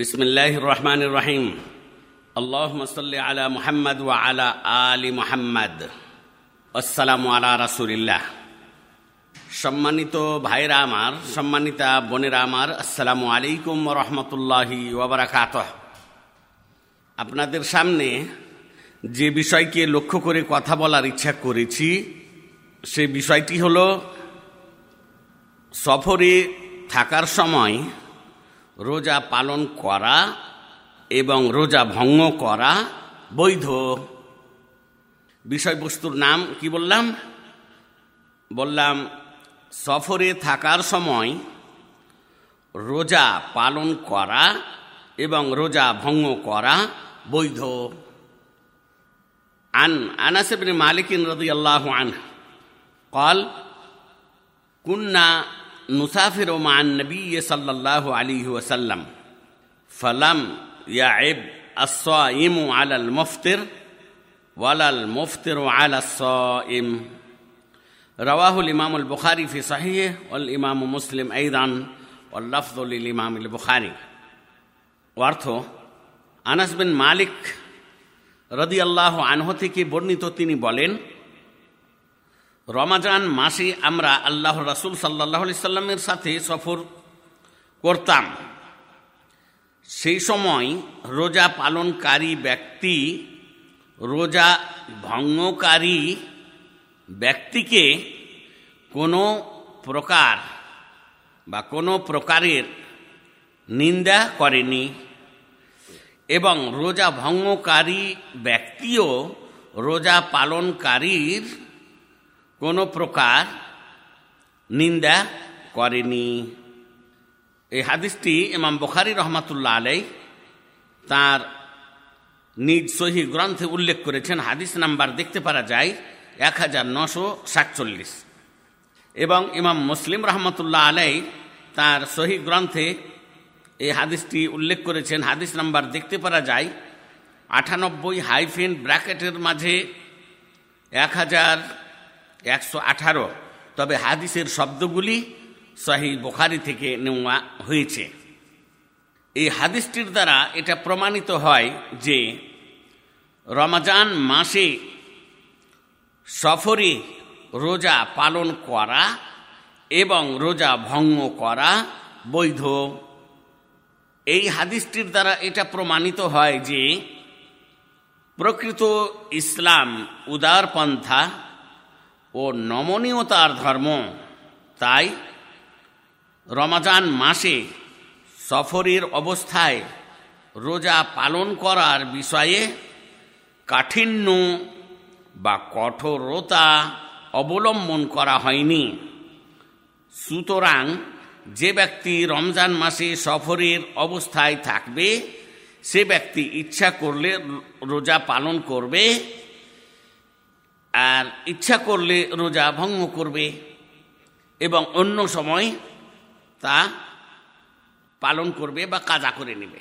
বিসমিল্লাহ রহমান রহিম আল্লাহ মসল্লি আলা মুহাম্মদ ওয়া আলা আলী মুহাম্মদ আসসালামু আলা রাসুলিল্লাহ সম্মানিত ভাইরা আমার, সম্মানিতা বোনেরা আমার, আসসালামু আলাইকুম রহমতুল্লাহি ওবরাকাত আপনাদের সামনে যে বিষয়কে লক্ষ্য করে কথা বলার ইচ্ছা করেছি, সে বিষয়টি হল সফরে থাকার সময় রোজা পালন করা এবং রোজা ভঙ্গ করা বৈধ বিষয়বস্তুর নাম কি বললাম বললাম সফরে থাকার সময় রোজা পালন করা এবং রোজা ভঙ্গ করা বৈধ আন আনাস ইবনে মালিক রাদিয়াল্লাহু আনহু قال كنا نسافر مع النبي صلى الله عليه وسلم فلم يعب الصائم على المفطر ولا المفطر على الصائم رواه الإمام البخاري في صحيحه والإمام مسلم أيضا واللفظ للإمام البخاري অর্থ আনাস বিন মালিক রদি আল্লাহ আনহ থেকে বর্ণিত তিনি বলেন রমাজান মাসে আমরা আল্লাহ রাসুল সাল্লাহ সাল্লামের সাথে সফর করতাম। সেই সময় রোজা পালনকারী ব্যক্তি, রোজা ভঙ্গকারী ব্যক্তিকে কোনো প্রকার বা কোনো প্রকারের নিন্দা করেনি এবং রোজা ভঙ্গকারী ব্যক্তিও রোজা পালনকারীর কোনো প্রকার নিন্দা করেনি। এই হাদিসটি ইমাম বখারি রহমাতুল্লাহ আলাই তার নিজ সহি গ্রন্থে উল্লেখ করেছেন। হাদিস নাম্বার দেখতে পারা যায় এক হাজার নশো সাতচল্লিশ। এবং ইমাম মুসলিম রহমতুল্লাহ আলাই তার সহি গ্রন্থে এই হাদিসটি উল্লেখ করেছেন। হাদিস নাম্বার দেখতে পারা যায় আটানব্বই হাইফেন ব্র্যাকেটের মাঝে এক হাজার একশো আঠারো। তবে হাদিসের শব্দগুলি সহি বোখারি থেকে নেওয়া হয়েছে। এই হাদিসটির দ্বারা এটা প্রমাণিত হয় যে রমাজান মাসে সফরে রোজা পালন করা এবং রোজা ভঙ্গ করা বৈধ। এই হাদিসটির দ্বারা এটা প্রমাণিত হয় যে প্রকৃত ইসলাম উদারপন্থা ও নমনীয়তার ধর্ম। তাই রমাজান মাসে সফরের অবস্থায় রোজা পালন করার বিষয়ে কাঠিন্য বা কঠোরতা অবলম্বন করা হয়নি। সুতরাং যে ব্যক্তি রমজান মাসে সফরের অবস্থায় থাকবে, সে ব্যক্তি ইচ্ছা করলে রোজা পালন করবে আর ইচ্ছা করলে রোজা ভঙ্গ করবে এবং অন্য সময় তা পালন করবে বা কাজা করে নেবে।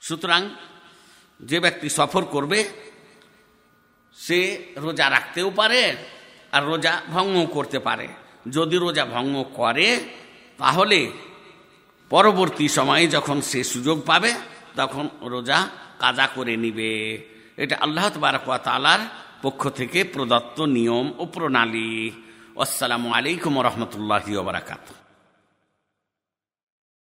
সুতরাং যে ব্যক্তি সফর করবে, সে রোজা রাখতেও পারে আর রোজা ভঙ্গ করতে পারে। যদি রোজা ভঙ্গ করে, তাহলে পরবর্তী সময়ে যখন সে সুযোগ পাবে, তখন রোজা কাজা করে নিবে। এটা আল্লাহ তবারকুয়া তালার পক্ষ থেকে প্রদত্ত নিয়ম ও প্রণালী। আসসালামু আলাইকুম রহমতুল্লাহ ওবরাকাতু